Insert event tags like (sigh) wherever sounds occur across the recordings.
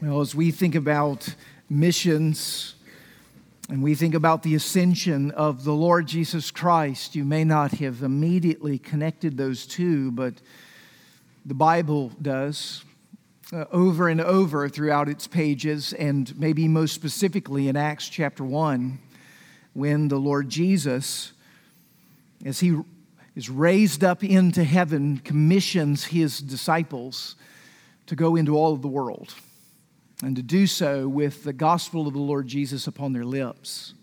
Well, as we think about missions and we think about the ascension of the Lord Jesus Christ, you may not have immediately connected those two, but the Bible does. Uh, over and over throughout its pages, and maybe most specifically in Acts chapter 1, when the Lord Jesus, as he is raised up into heaven, commissions his disciples to go into all of the world and to do so with the gospel of the Lord Jesus upon their lips.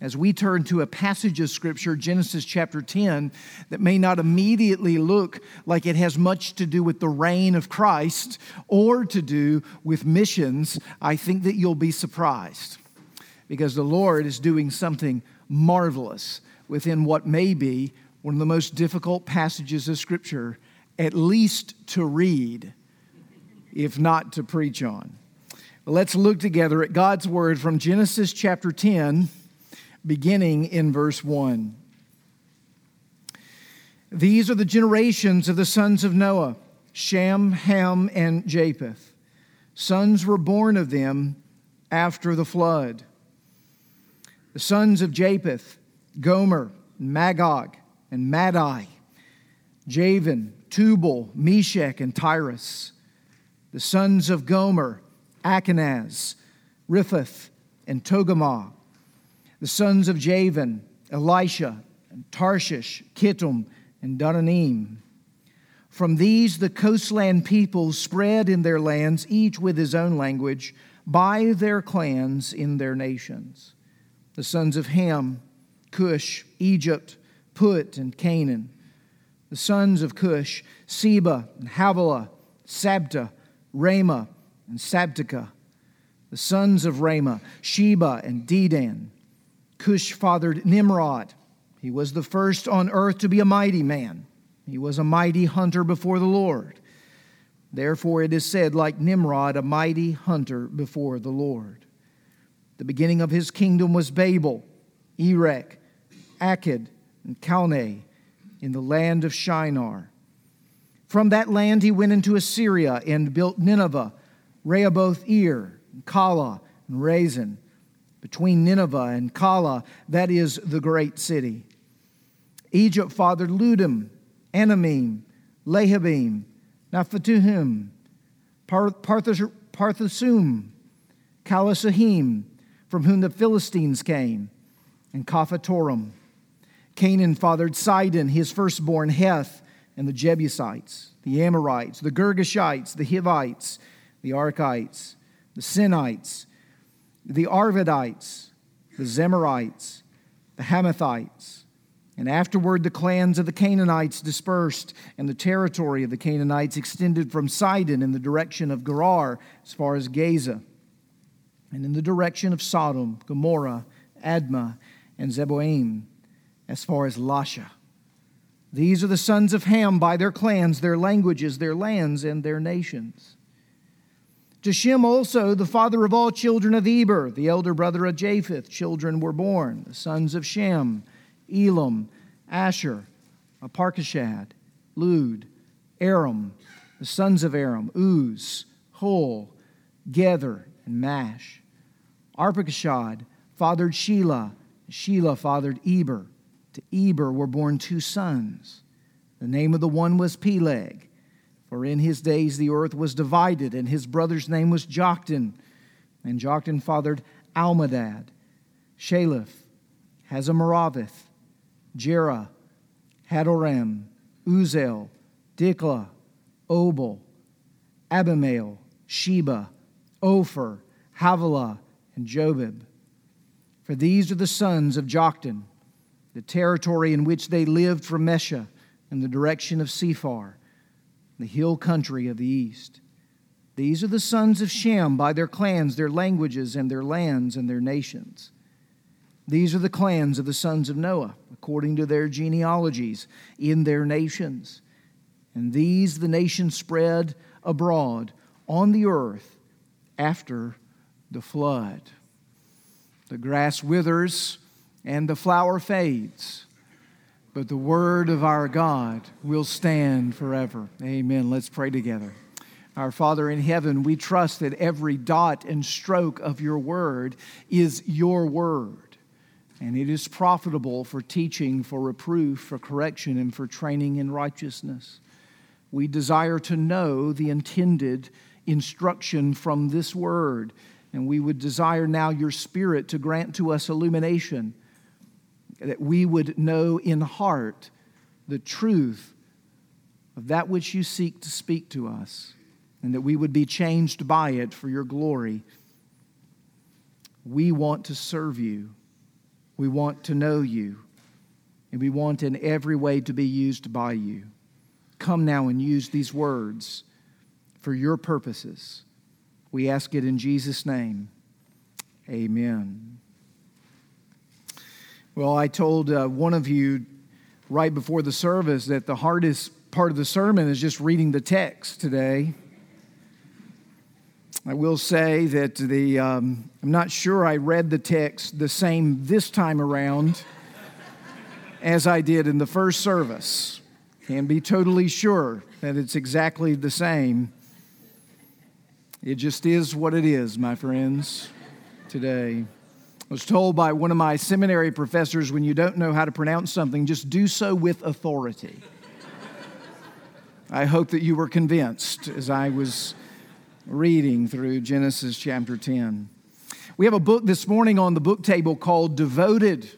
As we turn to a passage of Scripture, Genesis chapter 10, that may not immediately look like it has much to do with the reign of Christ or to do with missions, I think that you'll be surprised because the Lord is doing something marvelous within what may be one of the most difficult passages of Scripture, at least to read, if not to preach on. Let's look together at God's word from Genesis chapter 10, beginning in verse 1. These are the generations of the sons of Noah Shem, Ham, and Japheth. Sons were born of them after the flood. The sons of Japheth, Gomer, Magog, and Madai, Javan, Tubal, Meshech, and Tiras. The sons of Gomer, Ashkenaz, Riphath, and Togarmah. The sons of Javan, Elisha, and Tarshish, Kittim, and Dodanim. From these, the coastland peoples spread in their lands, each with his own language, by their clans in their nations. The sons of Ham, Cush, Egypt, Put, and Canaan. The sons of Cush, Seba, and Havilah, Sabta, Raamah, and Sabteca. The sons of Raamah, Sheba and Dedan. Cush fathered Nimrod. He was the first on earth to be a mighty man. He was a mighty hunter before the Lord. Therefore, it is said, like Nimrod, a mighty hunter before the Lord. The beginning of his kingdom was Babel, Erech, Akkad, and Calneh in the land of Shinar. From that land he went into Assyria and built Nineveh Rehoboth Ir, Calah, and Resen, between Nineveh and Calah, that is the great city. Egypt fathered Ludim, Anamim, Lehabim, Naphtuhim, Pathros, Calasahim, from whom the Philistines came, and Caphatorim. Canaan fathered Sidon, his firstborn Heth, and the Jebusites, the Amorites, the Girgashites, the Hivites, the Arkites, the Sinites, the Arvadites, the Zemarites, the Hamathites. And afterward, the clans of the Canaanites dispersed, and the territory of the Canaanites extended from Sidon in the direction of Gerar as far as Gaza, and in the direction of Sodom, Gomorrah, Admah, and Zeboim, as far as Lasha. These are the sons of Ham by their clans, their languages, their lands, and their nations. To Shem also, the father of all children of Eber, the elder brother of Japheth, children were born, the sons of Shem, Elam, Asshur, Arpachshad, Lud, Aram, the sons of Aram, Uz, Hul, Gether, and Mash. Arpachshad fathered Shelah, Shelah fathered Eber. To Eber were born two sons. The name of the one was Peleg for in his days the earth was divided, and his brother's name was Joktan. And Joktan fathered Almodad. Sheleph, Hazarmaveth, Jerah, Hadoram, Uzel, Diklah, Obal, Abimael, Sheba, Ophir, Havilah, and Jobab. For these are the sons of Joktan, the territory in which they lived from Mesha in the direction of Sephar the hill country of the east. These are the sons of Shem by their clans, their languages, and their lands and their nations. These are the clans of the sons of Noah, according to their genealogies in their nations. And these the nations spread abroad on the earth after the flood. The grass withers and the flower fades, but the word of our God will stand forever. Amen. Let's pray together. Our Father in heaven, we trust that every dot and stroke of your word is your word. And it is profitable for teaching, for reproof, for correction, and for training in righteousness. We desire to know the intended instruction from this word. And we would desire now your Spirit to grant to us illumination, that we would know in heart the truth of that which you seek to speak to us and that we would be changed by it for your glory. We want to serve you. We want to know you. And we want in every way to be used by you. Come now and use these words for your purposes. We ask it in Jesus' name. Amen. Well, I told uh, one of you right before the service that the hardest part of the sermon is just reading the text today. I will say that the, um, I'm not sure I read the text the same this time around as I did in the first service. Can be totally sure that it's exactly the same. It just is what it is, my friends, today. Was told by one of my seminary professors when you don't know how to pronounce something, just do so with authority. I hope that you were convinced as I was reading through Genesis chapter 10. We have a book this morning on the book table called Devoted.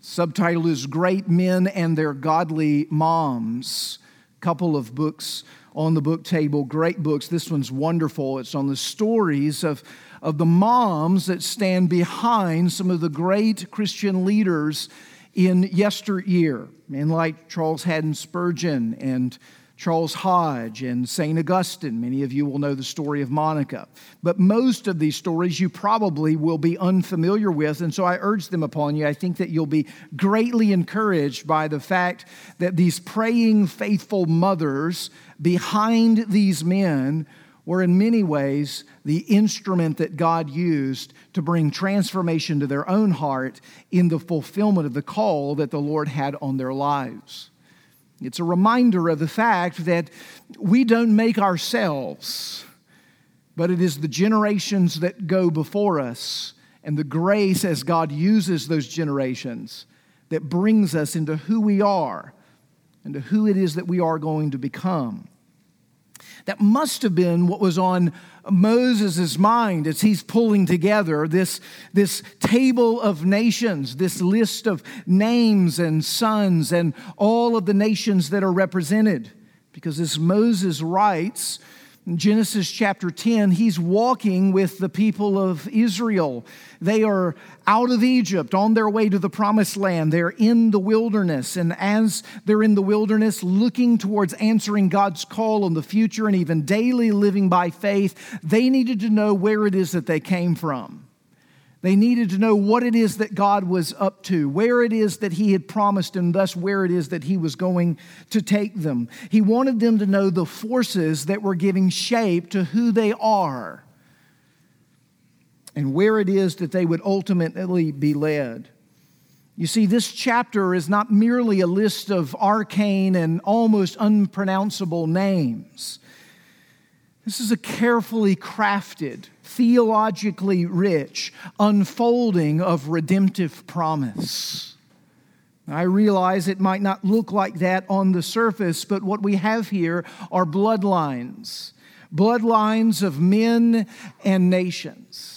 Subtitle is Great Men and Their Godly Moms. Couple of books on the book table, great books. This one's wonderful. It's on the stories of, of the moms that stand behind some of the great Christian leaders in yesteryear, men like Charles Haddon Spurgeon and Charles Hodge and St. Augustine. Many of you will know the story of Monica. But most of these stories you probably will be unfamiliar with, and so I urge them upon you. I think that you'll be greatly encouraged by the fact that these praying, faithful mothers behind these men were in many ways the instrument that God used to bring transformation to their own heart in the fulfillment of the call that the Lord had on their lives. It's a reminder of the fact that we don't make ourselves, but it is the generations that go before us and the grace as God uses those generations that brings us into who we are and to who it is that we are going to become. That must have been what was on Moses' mind as he's pulling together this, this table of nations, this list of names and sons, and all of the nations that are represented. Because as Moses writes, Genesis chapter 10, he's walking with the people of Israel. They are out of Egypt on their way to the promised land. They're in the wilderness. And as they're in the wilderness, looking towards answering God's call in the future and even daily living by faith, they needed to know where it is that they came from. They needed to know what it is that God was up to, where it is that He had promised, and thus where it is that He was going to take them. He wanted them to know the forces that were giving shape to who they are and where it is that they would ultimately be led. You see, this chapter is not merely a list of arcane and almost unpronounceable names. This is a carefully crafted, theologically rich unfolding of redemptive promise. I realize it might not look like that on the surface, but what we have here are bloodlines bloodlines of men and nations.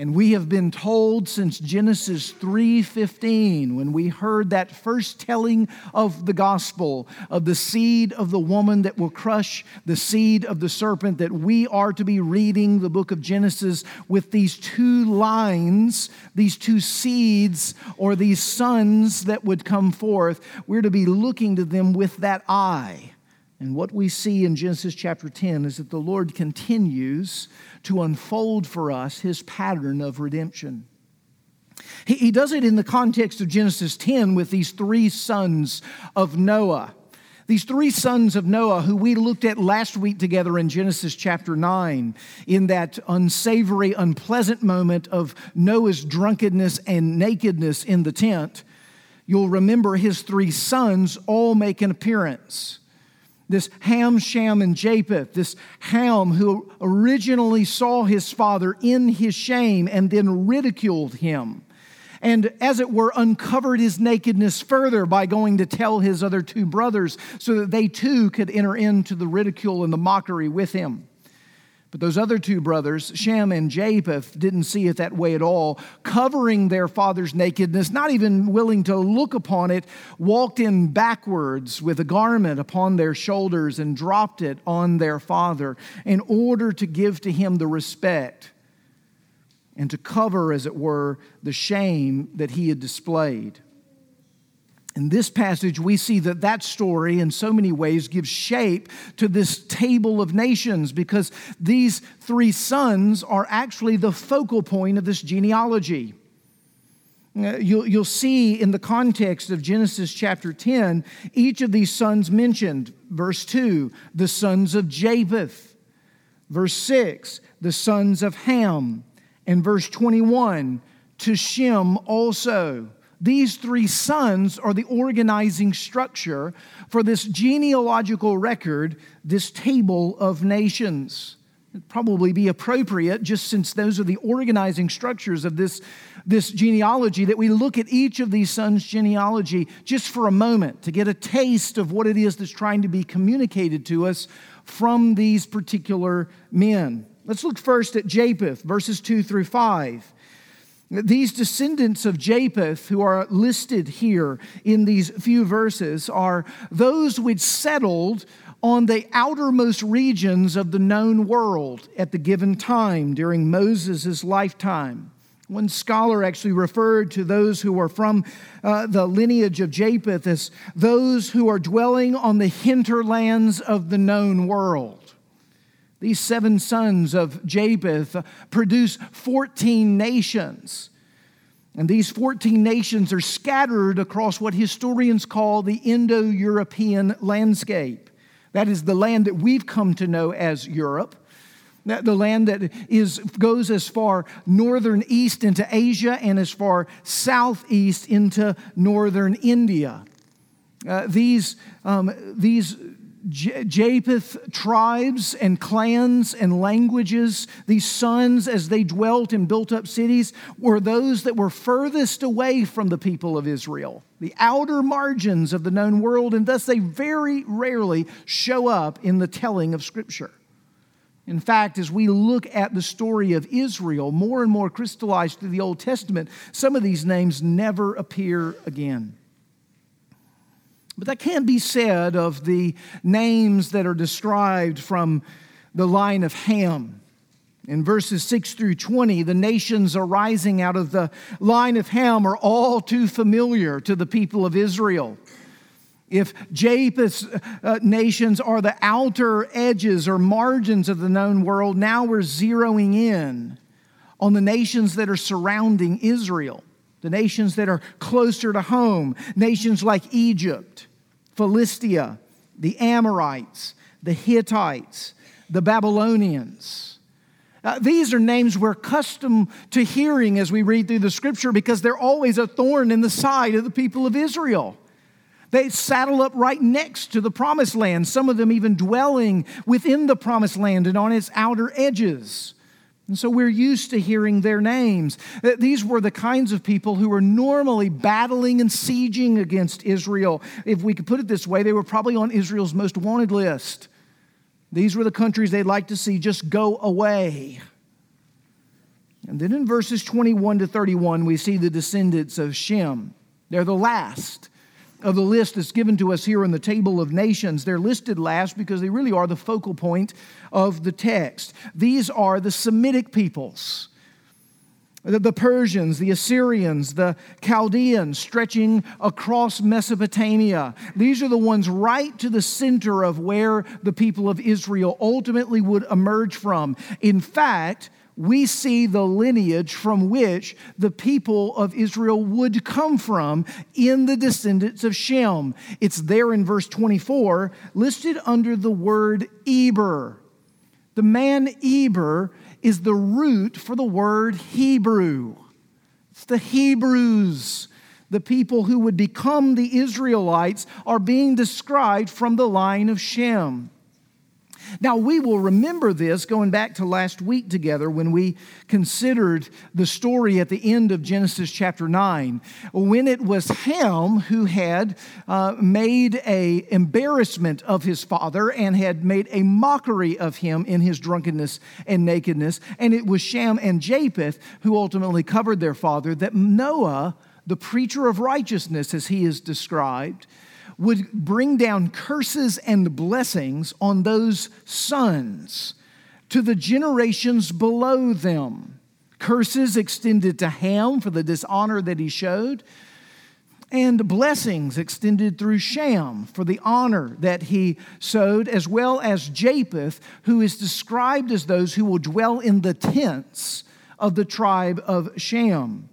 And we have been told since Genesis 3:15 when we heard that first telling of the gospel of the seed of the woman that will crush the seed of the serpent that we are to be reading the book of Genesis with these two lines, these two seeds or these sons that would come forth. We're to be looking to them with that eye. And what we see in Genesis chapter 10 is that the Lord continues to unfold for us his pattern of redemption. He, he does it in the context of Genesis 10 with these three sons of Noah. These three sons of Noah, who we looked at last week together in Genesis chapter 9, in that unsavory, unpleasant moment of Noah's drunkenness and nakedness in the tent, you'll remember his three sons all make an appearance. This Ham, Shem, and Japheth, this Ham who originally saw his father in his shame and then ridiculed him. And as it were, uncovered his nakedness further by going to tell his other two brothers so that they too could enter into the ridicule and the mockery with him. But those other two brothers, Shem and Japheth, didn't see it that way at all, covering their father's nakedness, not even willing to look upon it, walked in backwards with a garment upon their shoulders and dropped it on their father in order to give to him the respect and to cover, as it were, the shame that he had displayed. In this passage, we see that that story, in so many ways, gives shape to this table of nations because these three sons are actually the focal point of this genealogy. Uh, you'll, you'll see in the context of Genesis chapter 10, each of these sons mentioned. Verse 2, the sons of Japheth. Verse 6, the sons of Ham. And verse 21, to Shem also. These three sons are the organizing structure for this genealogical record, this table of nations. It'd probably be appropriate, just since those are the organizing structures of this, this genealogy, that we look at each of these sons' genealogy just for a moment to get a taste of what it is that's trying to be communicated to us from these particular men. Let's look first at Japheth, verses 2 through 5. These descendants of Japheth, who are listed here in these few verses, are those which settled on the outermost regions of the known world at the given time during Moses' lifetime. One scholar actually referred to those who are from uh, the lineage of Japheth as those who are dwelling on the hinterlands of the known world. These seven sons of Japheth produce 14 nations. And these 14 nations are scattered across what historians call the Indo European landscape. That is the land that we've come to know as Europe. The land that is, goes as far northern east into Asia and as far southeast into northern India. Uh, these, um, these Japheth tribes and clans and languages, these sons, as they dwelt and built up cities, were those that were furthest away from the people of Israel, the outer margins of the known world, and thus they very rarely show up in the telling of Scripture. In fact, as we look at the story of Israel, more and more crystallized through the Old Testament, some of these names never appear again. But that can't be said of the names that are described from the line of Ham. In verses 6 through 20, the nations arising out of the line of Ham are all too familiar to the people of Israel. If Japheth's uh, nations are the outer edges or margins of the known world, now we're zeroing in on the nations that are surrounding Israel, the nations that are closer to home, nations like Egypt, Philistia, the Amorites, the Hittites, the Babylonians. Uh, these are names we're accustomed to hearing as we read through the scripture because they're always a thorn in the side of the people of Israel. They saddle up right next to the promised land, some of them even dwelling within the promised land and on its outer edges. And so we're used to hearing their names. These were the kinds of people who were normally battling and sieging against Israel. If we could put it this way, they were probably on Israel's most wanted list. These were the countries they'd like to see just go away. And then in verses 21 to 31, we see the descendants of Shem. They're the last of the list that's given to us here in the table of nations. They're listed last because they really are the focal point of the text. These are the Semitic peoples. The Persians, the Assyrians, the Chaldeans stretching across Mesopotamia. These are the ones right to the center of where the people of Israel ultimately would emerge from. In fact, we see the lineage from which the people of Israel would come from in the descendants of Shem. It's there in verse 24, listed under the word Eber. The man Eber is the root for the word Hebrew. It's the Hebrews the people who would become the Israelites, are being described from the line of Shem. Now, we will remember this going back to last week together when we considered the story at the end of Genesis chapter 9, when it was Ham who had uh, made a embarrassment of his father and had made a mockery of him in his drunkenness and nakedness. And it was Shem and Japheth who ultimately covered their father, that Noah, the preacher of righteousness, as he is described, would bring down curses and blessings on those sons to the generations below them. Curses extended to Ham for the dishonor that he showed, and blessings extended through Shem for the honor that he sowed, as well as Japheth, who is described as those who will dwell in the tents of the tribe of Shem.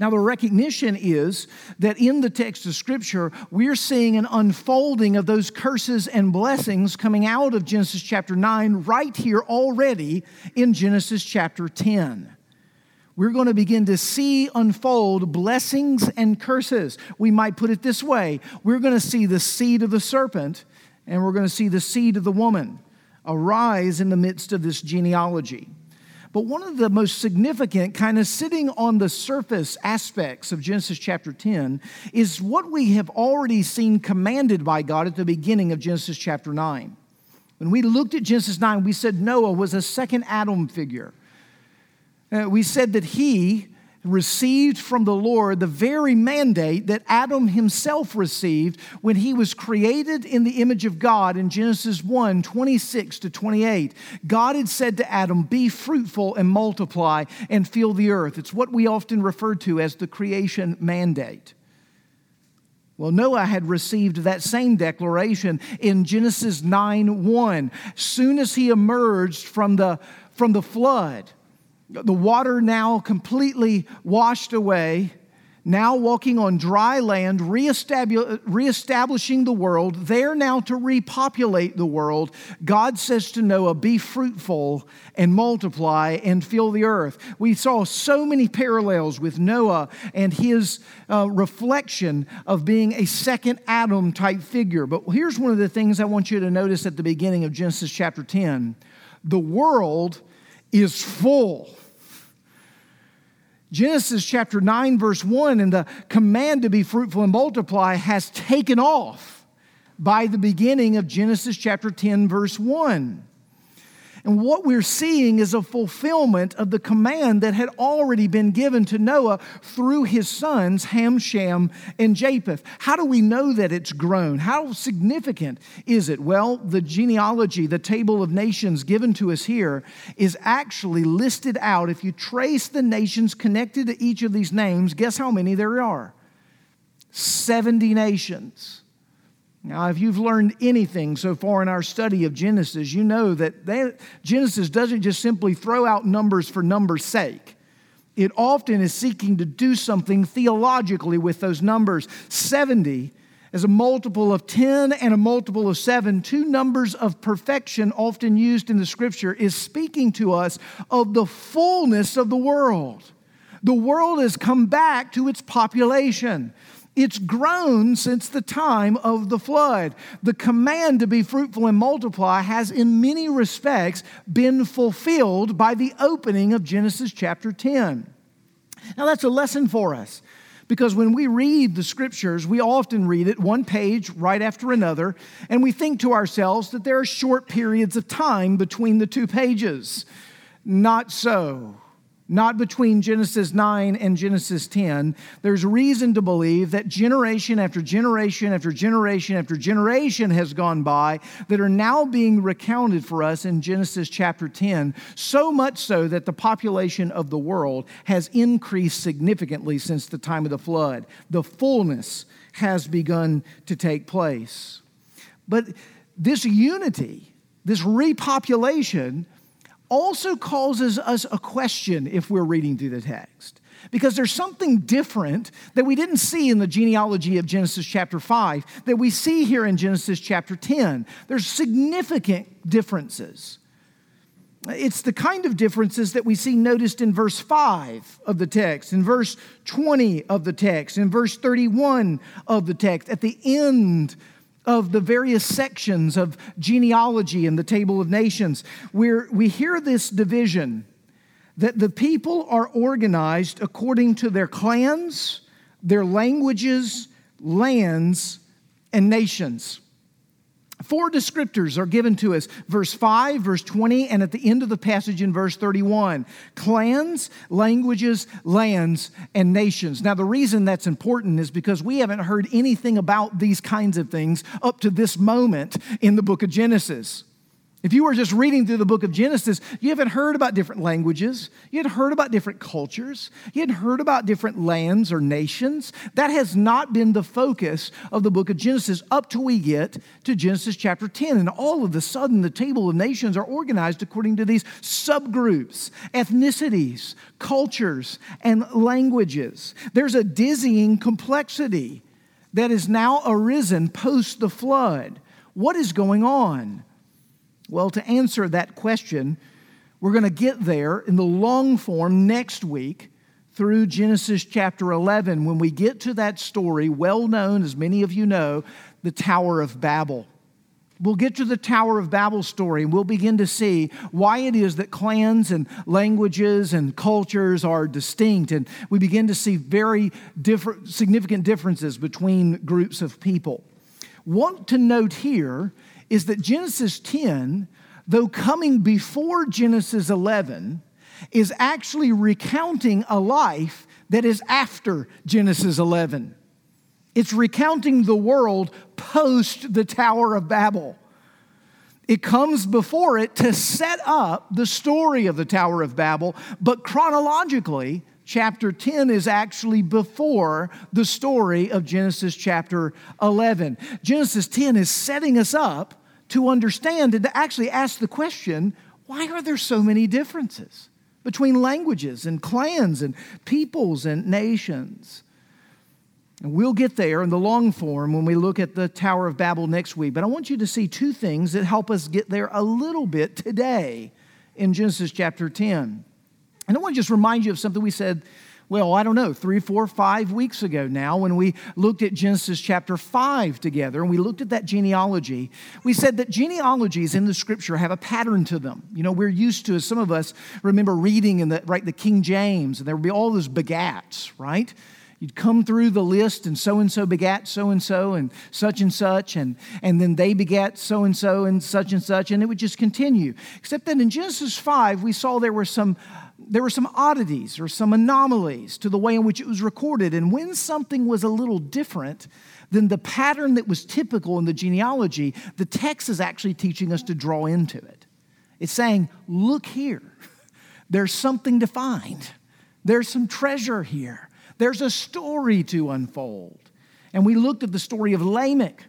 Now, the recognition is that in the text of Scripture, we're seeing an unfolding of those curses and blessings coming out of Genesis chapter 9 right here already in Genesis chapter 10. We're going to begin to see unfold blessings and curses. We might put it this way we're going to see the seed of the serpent, and we're going to see the seed of the woman arise in the midst of this genealogy. But one of the most significant, kind of sitting on the surface aspects of Genesis chapter 10 is what we have already seen commanded by God at the beginning of Genesis chapter 9. When we looked at Genesis 9, we said Noah was a second Adam figure. Uh, we said that he received from the Lord the very mandate that Adam himself received when he was created in the image of God in Genesis 1 26 to 28. God had said to Adam, Be fruitful and multiply and fill the earth. It's what we often refer to as the creation mandate. Well, Noah had received that same declaration in Genesis 9 1. Soon as he emerged from the, from the flood, the water now completely washed away, now walking on dry land, reestablishing the world, there now to repopulate the world. God says to Noah, Be fruitful and multiply and fill the earth. We saw so many parallels with Noah and his uh, reflection of being a second Adam type figure. But here's one of the things I want you to notice at the beginning of Genesis chapter 10 the world is full Genesis chapter 9, verse 1, and the command to be fruitful and multiply has taken off by the beginning of Genesis chapter 10, verse 1. And what we're seeing is a fulfillment of the command that had already been given to Noah through his sons, Ham, Shem, and Japheth. How do we know that it's grown? How significant is it? Well, the genealogy, the table of nations given to us here, is actually listed out. If you trace the nations connected to each of these names, guess how many there are? 70 nations. Now, if you've learned anything so far in our study of Genesis, you know that they, Genesis doesn't just simply throw out numbers for numbers' sake. It often is seeking to do something theologically with those numbers. 70 as a multiple of 10 and a multiple of 7, two numbers of perfection often used in the scripture, is speaking to us of the fullness of the world. The world has come back to its population. It's grown since the time of the flood. The command to be fruitful and multiply has, in many respects, been fulfilled by the opening of Genesis chapter 10. Now, that's a lesson for us because when we read the scriptures, we often read it one page right after another, and we think to ourselves that there are short periods of time between the two pages. Not so not between Genesis 9 and Genesis 10, there's reason to believe that generation after generation after generation after generation has gone by that are now being recounted for us in Genesis chapter 10, so much so that the population of the world has increased significantly since the time of the flood. The fullness has begun to take place. But this unity, this repopulation, also causes us a question if we're reading through the text. Because there's something different that we didn't see in the genealogy of Genesis chapter 5 that we see here in Genesis chapter 10. There's significant differences. It's the kind of differences that we see noticed in verse 5 of the text, in verse 20 of the text, in verse 31 of the text, at the end of the various sections of genealogy in the Table of Nations, where we hear this division that the people are organized according to their clans, their languages, lands, and nations. Four descriptors are given to us verse 5, verse 20, and at the end of the passage in verse 31 clans, languages, lands, and nations. Now, the reason that's important is because we haven't heard anything about these kinds of things up to this moment in the book of Genesis. If you were just reading through the book of Genesis, you haven't heard about different languages. You hadn't heard about different cultures. You hadn't heard about different lands or nations. That has not been the focus of the book of Genesis up till we get to Genesis chapter 10. And all of a sudden, the table of nations are organized according to these subgroups, ethnicities, cultures, and languages. There's a dizzying complexity that has now arisen post the flood. What is going on? Well, to answer that question, we're going to get there in the long form next week through Genesis chapter 11 when we get to that story, well known, as many of you know, the Tower of Babel. We'll get to the Tower of Babel story and we'll begin to see why it is that clans and languages and cultures are distinct. And we begin to see very different, significant differences between groups of people. Want to note here is that Genesis 10, though coming before Genesis 11, is actually recounting a life that is after Genesis 11. It's recounting the world post the Tower of Babel. It comes before it to set up the story of the Tower of Babel, but chronologically, chapter 10 is actually before the story of Genesis chapter 11. Genesis 10 is setting us up to understand and to actually ask the question why are there so many differences between languages and clans and peoples and nations? And we'll get there in the long form when we look at the Tower of Babel next week. But I want you to see two things that help us get there a little bit today in Genesis chapter 10. And I want to just remind you of something we said, well, I don't know, three, four, five weeks ago now, when we looked at Genesis chapter 5 together and we looked at that genealogy. We said that genealogies in the scripture have a pattern to them. You know, we're used to, as some of us remember reading in the, right, the King James, and there would be all those begats, right? You'd come through the list, and so and so begat so and so, and such and such, and, and then they begat so and so, and such and such, and it would just continue. Except that in Genesis 5, we saw there were some there were some oddities or some anomalies to the way in which it was recorded. And when something was a little different than the pattern that was typical in the genealogy, the text is actually teaching us to draw into it. It's saying, look here, there's something to find, there's some treasure here, there's a story to unfold. And we looked at the story of Lamech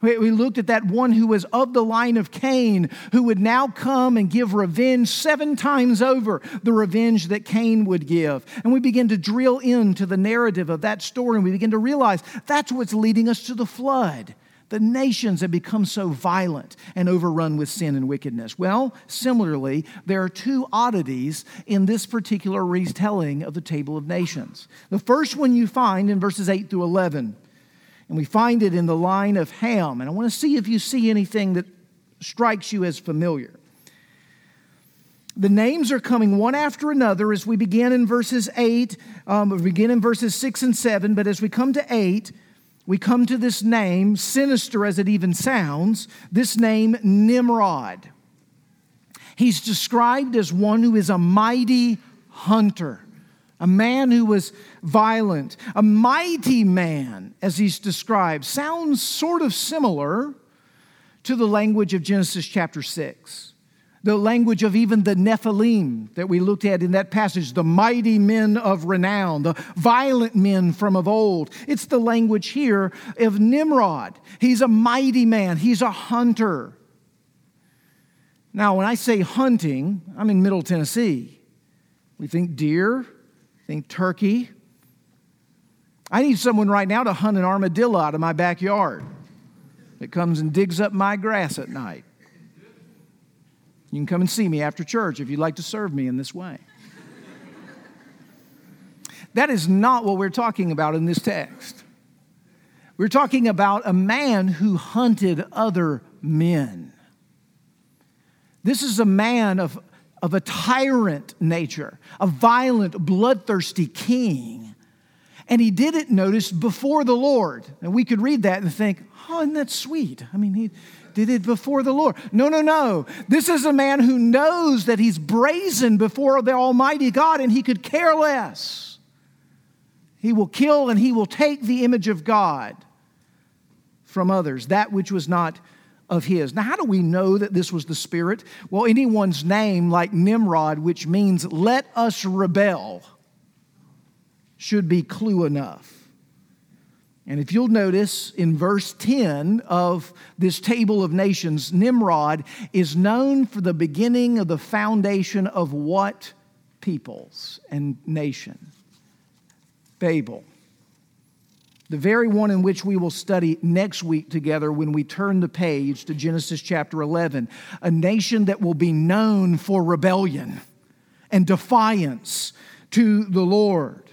we looked at that one who was of the line of Cain, who would now come and give revenge seven times over the revenge that Cain would give. And we begin to drill into the narrative of that story, and we begin to realize that's what's leading us to the flood. The nations have become so violent and overrun with sin and wickedness. Well, similarly, there are two oddities in this particular retelling of the Table of Nations. The first one you find in verses 8 through 11. And we find it in the line of Ham. And I want to see if you see anything that strikes you as familiar. The names are coming one after another as we begin in verses 8, um, we begin in verses 6 and 7, but as we come to 8, we come to this name, sinister as it even sounds, this name Nimrod. He's described as one who is a mighty hunter a man who was violent, a mighty man, as he's described, sounds sort of similar to the language of Genesis chapter 6. The language of even the Nephilim that we looked at in that passage, the mighty men of renown, the violent men from of old. It's the language here of Nimrod. He's a mighty man, he's a hunter. Now, when I say hunting, I'm in Middle Tennessee. We think deer, think turkey. I need someone right now to hunt an armadillo out of my backyard that comes and digs up my grass at night. You can come and see me after church if you'd like to serve me in this way. (laughs) that is not what we're talking about in this text. We're talking about a man who hunted other men. This is a man of, of a tyrant nature, a violent, bloodthirsty king. And he did it, notice, before the Lord. And we could read that and think, oh, isn't that sweet? I mean, he did it before the Lord. No, no, no. This is a man who knows that he's brazen before the Almighty God and he could care less. He will kill and he will take the image of God from others, that which was not of his. Now, how do we know that this was the Spirit? Well, anyone's name, like Nimrod, which means let us rebel, should be clue enough. And if you'll notice in verse 10 of this table of nations, Nimrod is known for the beginning of the foundation of what peoples and nation? Babel. The very one in which we will study next week together when we turn the page to Genesis chapter 11. A nation that will be known for rebellion and defiance to the Lord.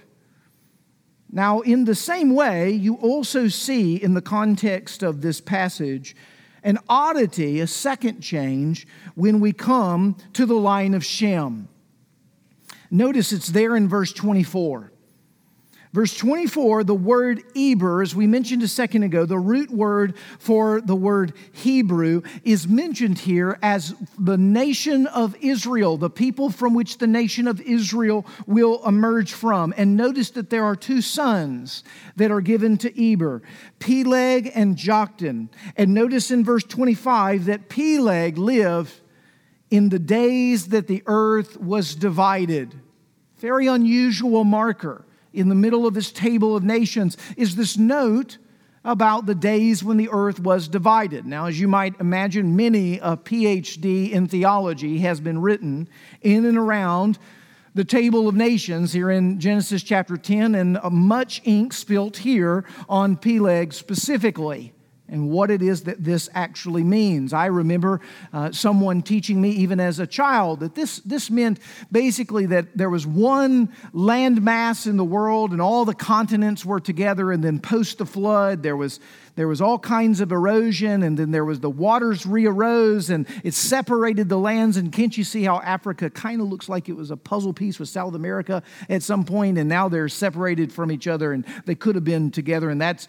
Now, in the same way, you also see in the context of this passage an oddity, a second change, when we come to the line of Shem. Notice it's there in verse 24. Verse 24, the word Eber, as we mentioned a second ago, the root word for the word Hebrew, is mentioned here as the nation of Israel, the people from which the nation of Israel will emerge from. And notice that there are two sons that are given to Eber, Peleg and Joktan. And notice in verse 25 that Peleg lived in the days that the earth was divided. Very unusual marker in the middle of this table of nations is this note about the days when the earth was divided. Now, as you might imagine, many a PhD in theology has been written in and around the table of nations here in Genesis chapter 10, and much ink spilt here on Peleg specifically and what it is that this actually means. I remember uh, someone teaching me, even as a child, that this, this meant basically that there was one landmass in the world and all the continents were together, and then post the flood, there was, there was all kinds of erosion, and then there was the waters re arose and it separated the lands. And can't you see how Africa kind of looks like it was a puzzle piece with South America at some point, and now they're separated from each other and they could have been together, and that's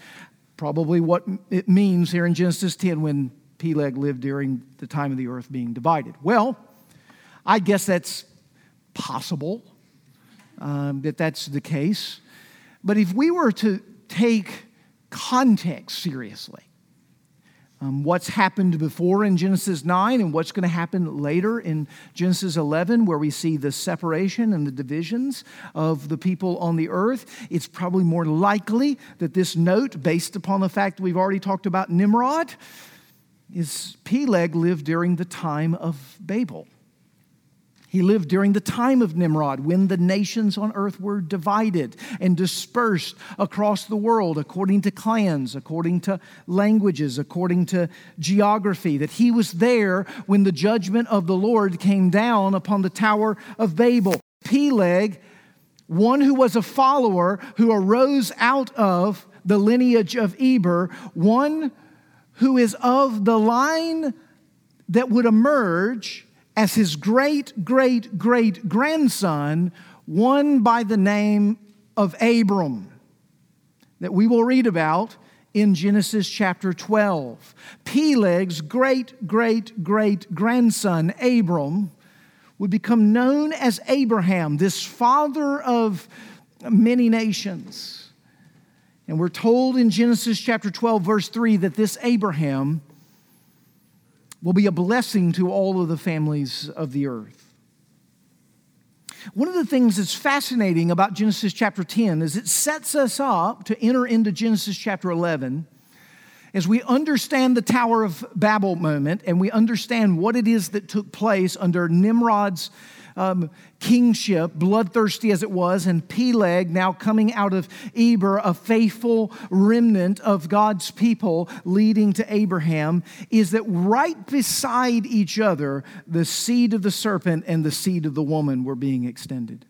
probably what it means here in Genesis 10 when Peleg lived during the time of the earth being divided. Well, I guess that's possible um, that that's the case. But if we were to take context seriously, um, what's happened before in Genesis 9 and what's going to happen later in Genesis 11, where we see the separation and the divisions of the people on the earth. It's probably more likely that this note, based upon the fact we've already talked about Nimrod, is Peleg lived during the time of Babel. He lived during the time of Nimrod when the nations on earth were divided and dispersed across the world according to clans, according to languages, according to geography. That he was there when the judgment of the Lord came down upon the Tower of Babel. Peleg, one who was a follower who arose out of the lineage of Eber, one who is of the line that would emerge as his great, great, great grandson, one by the name of Abram, that we will read about in Genesis chapter 12. Peleg's great, great, great grandson, Abram, would become known as Abraham, this father of many nations. And we're told in Genesis chapter 12, verse 3, that this Abraham will be a blessing to all of the families of the earth. One of the things that's fascinating about Genesis chapter 10 is it sets us up to enter into Genesis chapter 11 as we understand the Tower of Babel moment and we understand what it is that took place under Nimrod's um, kingship, bloodthirsty as it was, and Peleg now coming out of Eber, a faithful remnant of God's people leading to Abraham, is that right beside each other, the seed of the serpent and the seed of the woman were being extended.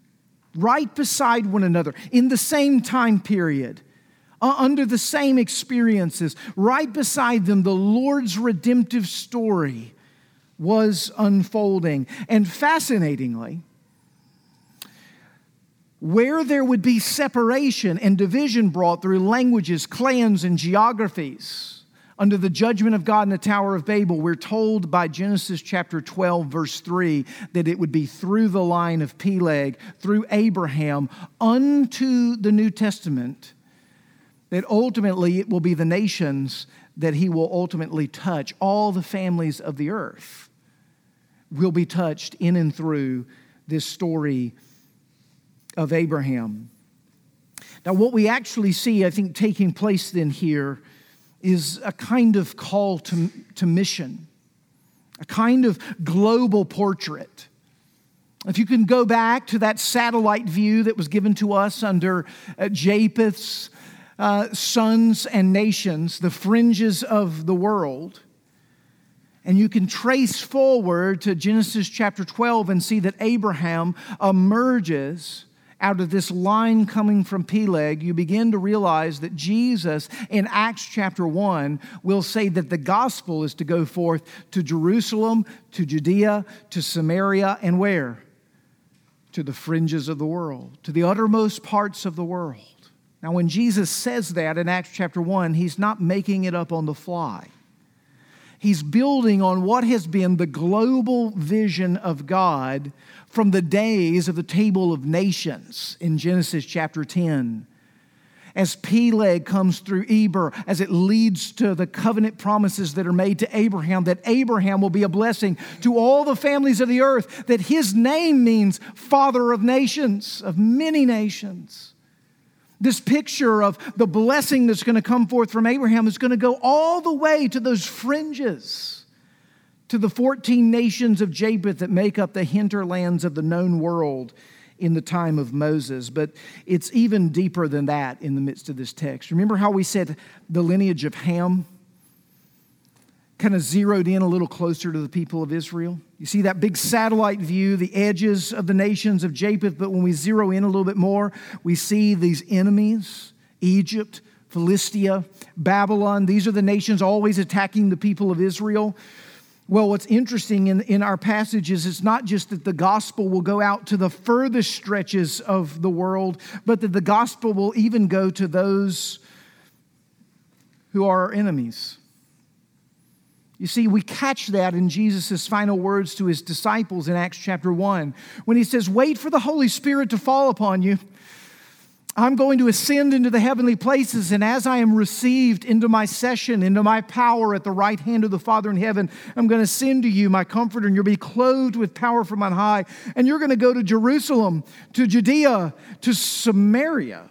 Right beside one another in the same time period. Uh, under the same experiences, right beside them, the Lord's redemptive story was unfolding. And fascinatingly, where there would be separation and division brought through languages, clans, and geographies, under the judgment of God in the Tower of Babel, we're told by Genesis chapter 12, verse 3, that it would be through the line of Peleg, through Abraham, unto the New Testament, that ultimately it will be the nations that he will ultimately touch, all the families of the earth will be touched in and through this story of Abraham. Now, what we actually see, I think, taking place then here is a kind of call to, to mission, a kind of global portrait. If you can go back to that satellite view that was given to us under uh, Japheth's uh, sons and nations, the fringes of the world, and you can trace forward to Genesis chapter 12 and see that Abraham emerges out of this line coming from Peleg. You begin to realize that Jesus in Acts chapter 1 will say that the gospel is to go forth to Jerusalem, to Judea, to Samaria, and where? To the fringes of the world, to the uttermost parts of the world. Now, when Jesus says that in Acts chapter 1, he's not making it up on the fly. He's building on what has been the global vision of God from the days of the table of nations in Genesis chapter 10. As Peleg comes through Eber, as it leads to the covenant promises that are made to Abraham, that Abraham will be a blessing to all the families of the earth, that his name means father of nations, of many nations. This picture of the blessing that's going to come forth from Abraham is going to go all the way to those fringes, to the 14 nations of Japheth that make up the hinterlands of the known world in the time of Moses. But it's even deeper than that in the midst of this text. Remember how we said the lineage of Ham? Kind of zeroed in a little closer to the people of Israel. You see that big satellite view, the edges of the nations of Japheth, but when we zero in a little bit more, we see these enemies Egypt, Philistia, Babylon. These are the nations always attacking the people of Israel. Well, what's interesting in, in our passage is it's not just that the gospel will go out to the furthest stretches of the world, but that the gospel will even go to those who are our enemies. You see, we catch that in Jesus' final words to his disciples in Acts chapter 1 when he says, Wait for the Holy Spirit to fall upon you. I'm going to ascend into the heavenly places, and as I am received into my session, into my power at the right hand of the Father in heaven, I'm going to send to you my comforter, and you'll be clothed with power from on high. And you're going to go to Jerusalem, to Judea, to Samaria.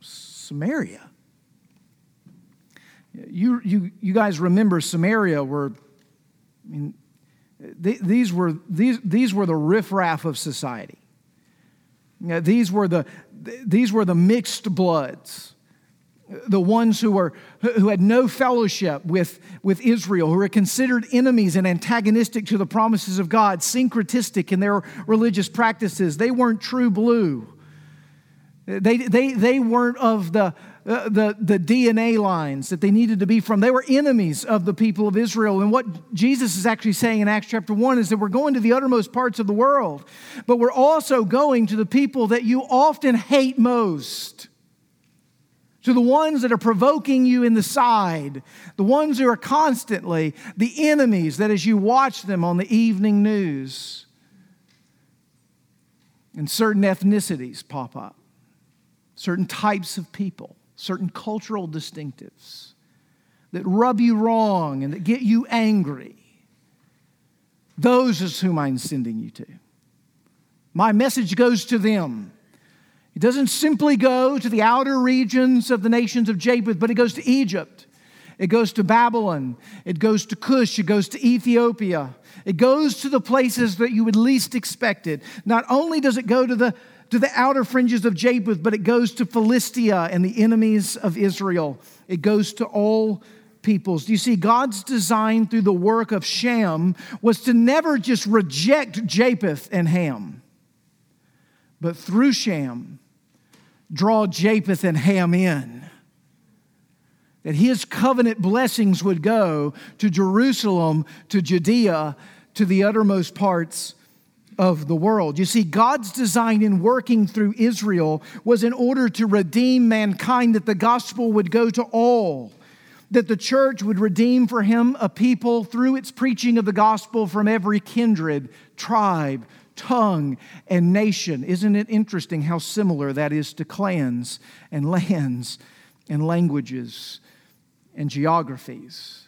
Samaria you, you, you guys remember Samaria were, I mean, these, were, these, these were the riffraff of society. You know, these, were the, these were the mixed bloods, the ones who, were, who had no fellowship with, with Israel, who were considered enemies and antagonistic to the promises of God, syncretistic in their religious practices. They weren't true blue. They, they, they weren't of the, uh, the, the DNA lines that they needed to be from. They were enemies of the people of Israel. And what Jesus is actually saying in Acts chapter 1 is that we're going to the uttermost parts of the world, but we're also going to the people that you often hate most. To the ones that are provoking you in the side, the ones who are constantly the enemies that as you watch them on the evening news, and certain ethnicities pop up, certain types of people certain cultural distinctives that rub you wrong and that get you angry. Those is whom I'm sending you to. My message goes to them. It doesn't simply go to the outer regions of the nations of Japheth, but it goes to Egypt. It goes to Babylon. It goes to Cush. It goes to Ethiopia. It goes to the places that you would least expect it. Not only does it go to the, to the outer fringes of Japheth, but it goes to Philistia and the enemies of Israel. It goes to all peoples. Do you see, God's design through the work of Shem was to never just reject Japheth and Ham, but through Shem, draw Japheth and Ham in. That his covenant blessings would go to Jerusalem, to Judea, to the uttermost parts of the world. You see, God's design in working through Israel was in order to redeem mankind, that the gospel would go to all, that the church would redeem for him a people through its preaching of the gospel from every kindred, tribe, tongue, and nation. Isn't it interesting how similar that is to clans and (laughs) lands and languages and geographies?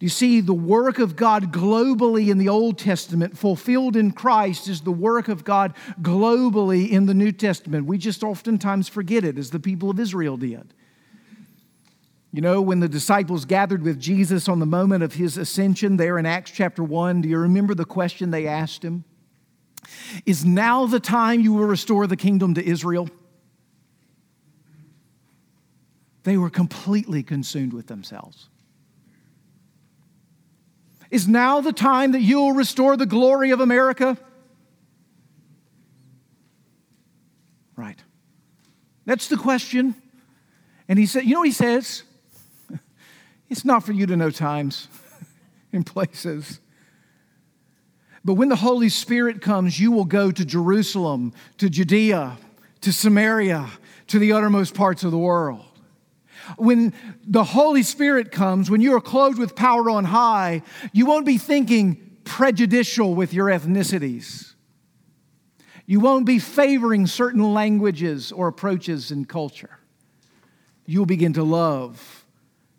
Do you see the work of God globally in the Old Testament, fulfilled in Christ, is the work of God globally in the New Testament? We just oftentimes forget it, as the people of Israel did. You know, when the disciples gathered with Jesus on the moment of his ascension there in Acts chapter 1, do you remember the question they asked him? Is now the time you will restore the kingdom to Israel? They were completely consumed with themselves. Is now the time that you'll restore the glory of America? Right. That's the question. And he said, You know what he says? (laughs) It's not for you to know times (laughs) and places. But when the Holy Spirit comes, you will go to Jerusalem, to Judea, to Samaria, to the uttermost parts of the world. When the Holy Spirit comes, when you are clothed with power on high, you won't be thinking prejudicial with your ethnicities. You won't be favoring certain languages or approaches in culture. You'll begin to love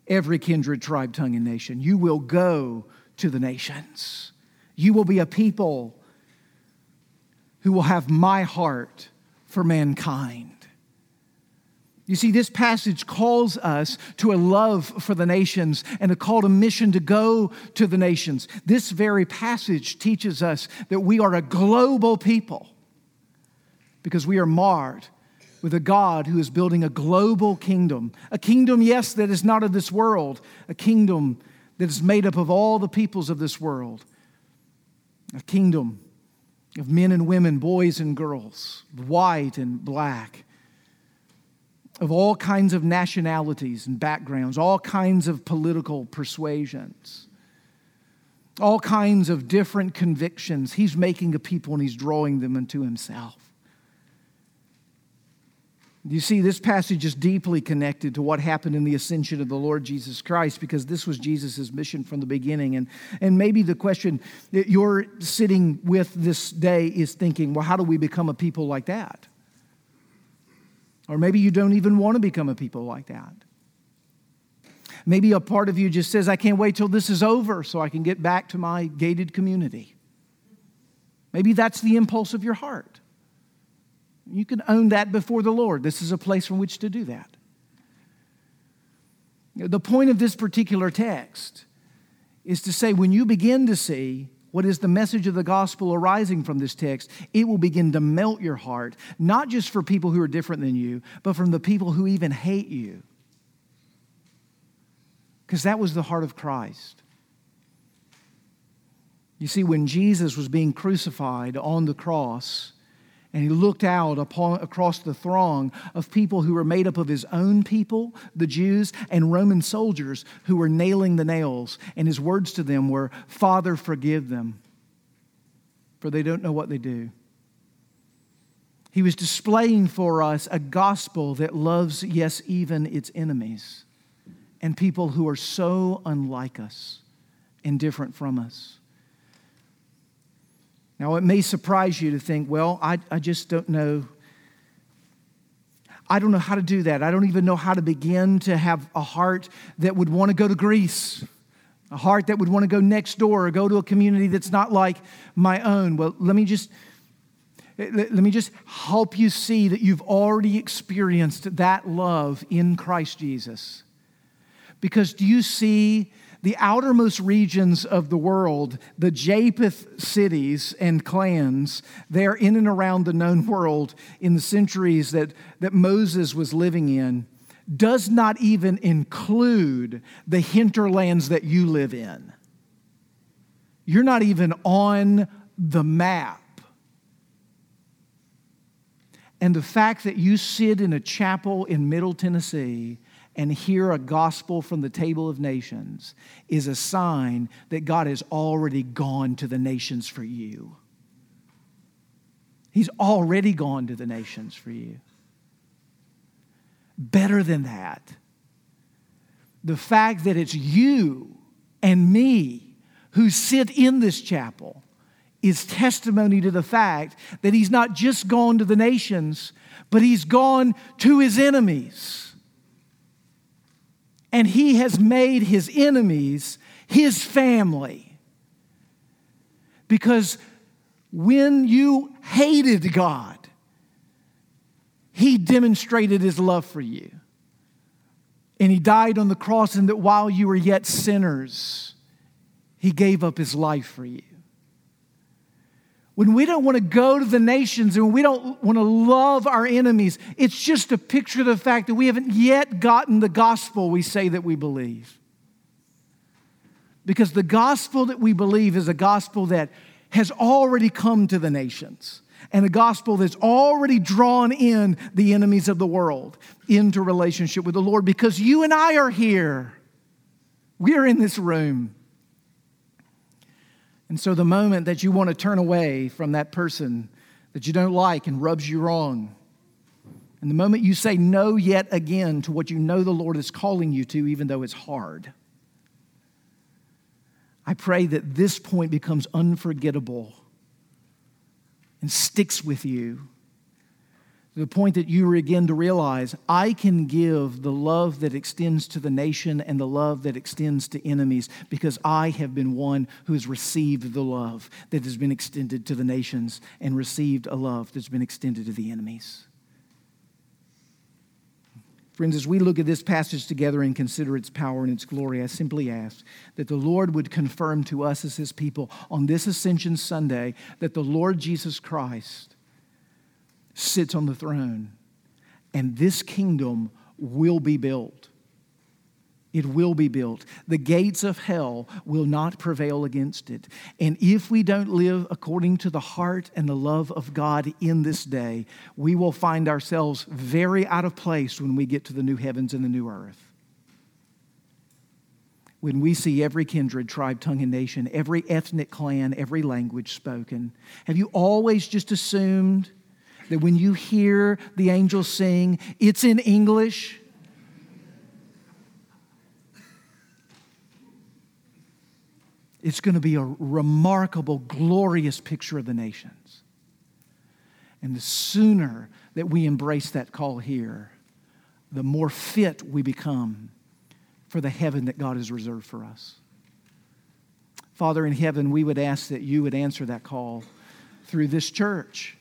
every kindred, tribe, tongue, and nation. You will go to the nations. You will be a people who will have my heart for mankind. You see, this passage calls us to a love for the nations and a call to mission to go to the nations. This very passage teaches us that we are a global people because we are marred with a God who is building a global kingdom. A kingdom, yes, that is not of this world, a kingdom that is made up of all the peoples of this world. A kingdom of men and women, boys and girls, white and black, of all kinds of nationalities and backgrounds, all kinds of political persuasions, all kinds of different convictions. He's making a people and he's drawing them into himself. You see, this passage is deeply connected to what happened in the ascension of the Lord Jesus Christ because this was Jesus' mission from the beginning. And, and maybe the question that you're sitting with this day is thinking, well, how do we become a people like that? Or maybe you don't even want to become a people like that. Maybe a part of you just says, I can't wait till this is over so I can get back to my gated community. Maybe that's the impulse of your heart. You can own that before the Lord. This is a place from which to do that. The point of this particular text is to say when you begin to see what is the message of the gospel arising from this text, it will begin to melt your heart, not just for people who are different than you, but from the people who even hate you. Because that was the heart of Christ. You see, when Jesus was being crucified on the cross, and he looked out upon, across the throng of people who were made up of his own people, the Jews, and Roman soldiers who were nailing the nails. And his words to them were, Father, forgive them, for they don't know what they do. He was displaying for us a gospel that loves, yes, even its enemies, and people who are so unlike us and different from us. Now, it may surprise you to think, well, I, I just don't know. I don't know how to do that. I don't even know how to begin to have a heart that would want to go to Greece, a heart that would want to go next door or go to a community that's not like my own. Well, let me just let me just help you see that you've already experienced that love in Christ Jesus. Because do you see the outermost regions of the world, the Japheth cities and clans, there in and around the known world in the centuries that, that Moses was living in, does not even include the hinterlands that you live in. You're not even on the map. And the fact that you sit in a chapel in Middle Tennessee and hear a gospel from the table of nations is a sign that God has already gone to the nations for you. He's already gone to the nations for you. Better than that, the fact that it's you and me who sit in this chapel is testimony to the fact that he's not just gone to the nations, but he's gone to his enemies. And he has made his enemies his family. Because when you hated God, he demonstrated his love for you. And he died on the cross, and that while you were yet sinners, he gave up his life for you. When we don't want to go to the nations and we don't want to love our enemies, it's just a picture of the fact that we haven't yet gotten the gospel we say that we believe. Because the gospel that we believe is a gospel that has already come to the nations and a gospel that's already drawn in the enemies of the world into relationship with the Lord because you and I are here. We are in this room. And so, the moment that you want to turn away from that person that you don't like and rubs you wrong, and the moment you say no yet again to what you know the Lord is calling you to, even though it's hard, I pray that this point becomes unforgettable and sticks with you the point that you begin to realize I can give the love that extends to the nation and the love that extends to enemies because I have been one who has received the love that has been extended to the nations and received a love that's been extended to the enemies. Friends, as we look at this passage together and consider its power and its glory, I simply ask that the Lord would confirm to us as His people on this Ascension Sunday that the Lord Jesus Christ sits on the throne, and this kingdom will be built. It will be built. The gates of hell will not prevail against it. And if we don't live according to the heart and the love of God in this day, we will find ourselves very out of place when we get to the new heavens and the new earth. When we see every kindred, tribe, tongue, and nation, every ethnic clan, every language spoken, have you always just assumed? That when you hear the angels sing, it's in English. It's going to be a remarkable, glorious picture of the nations. And the sooner that we embrace that call here, the more fit we become for the heaven that God has reserved for us. Father in heaven, we would ask that you would answer that call through this church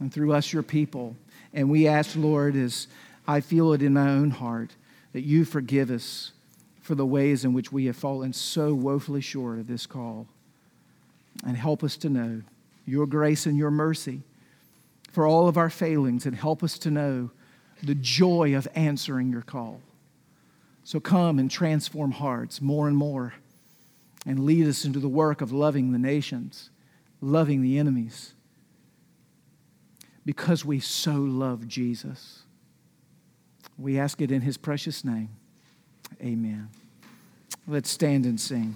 and through us, your people. And we ask, Lord, as I feel it in my own heart, that you forgive us for the ways in which we have fallen so woefully short of this call. And help us to know your grace and your mercy for all of our failings, and help us to know the joy of answering your call. So come and transform hearts more and more and lead us into the work of loving the nations, loving the enemies because we so love Jesus. We ask it in his precious name. Amen. Let's stand and sing.